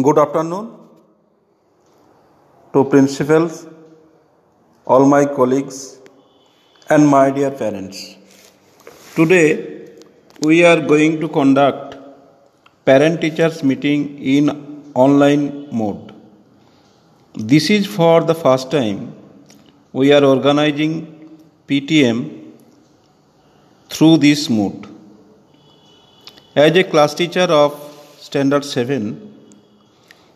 Good afternoon to principals, all my colleagues, and my dear parents. Today we are going to conduct parent teachers meeting in online mode. This is for the first time we are organizing PTM through this mode. As a class teacher of standard 7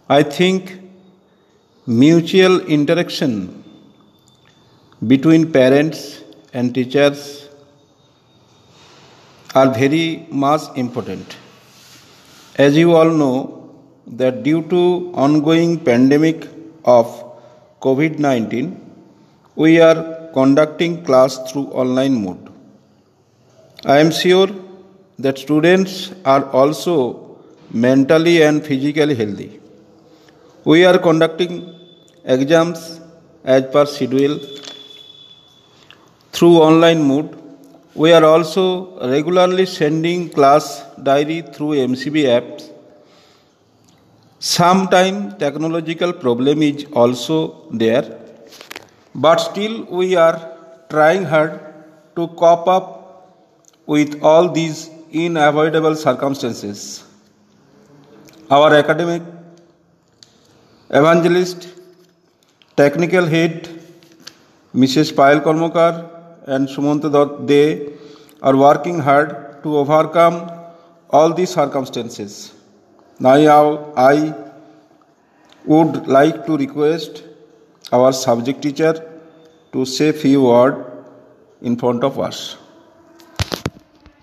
I think mutual interaction between parents and teachers are very much important. As you all know that due to ongoing pandemic of COVID-19, we are conducting class through online mode. I am sure that students are also mentally and physically healthy. We are conducting exams as per schedule through online mode. We are also regularly sending class diary through MCB apps. Sometimes technological problem is also there, but still we are trying hard to cope up with all these unavoidable circumstances. Our academic evangelist, technical head, Mrs. Payal Kormokar and Sumanta De are working hard to overcome all these circumstances. Now I would like to request our subject teacher to say few words in front of us.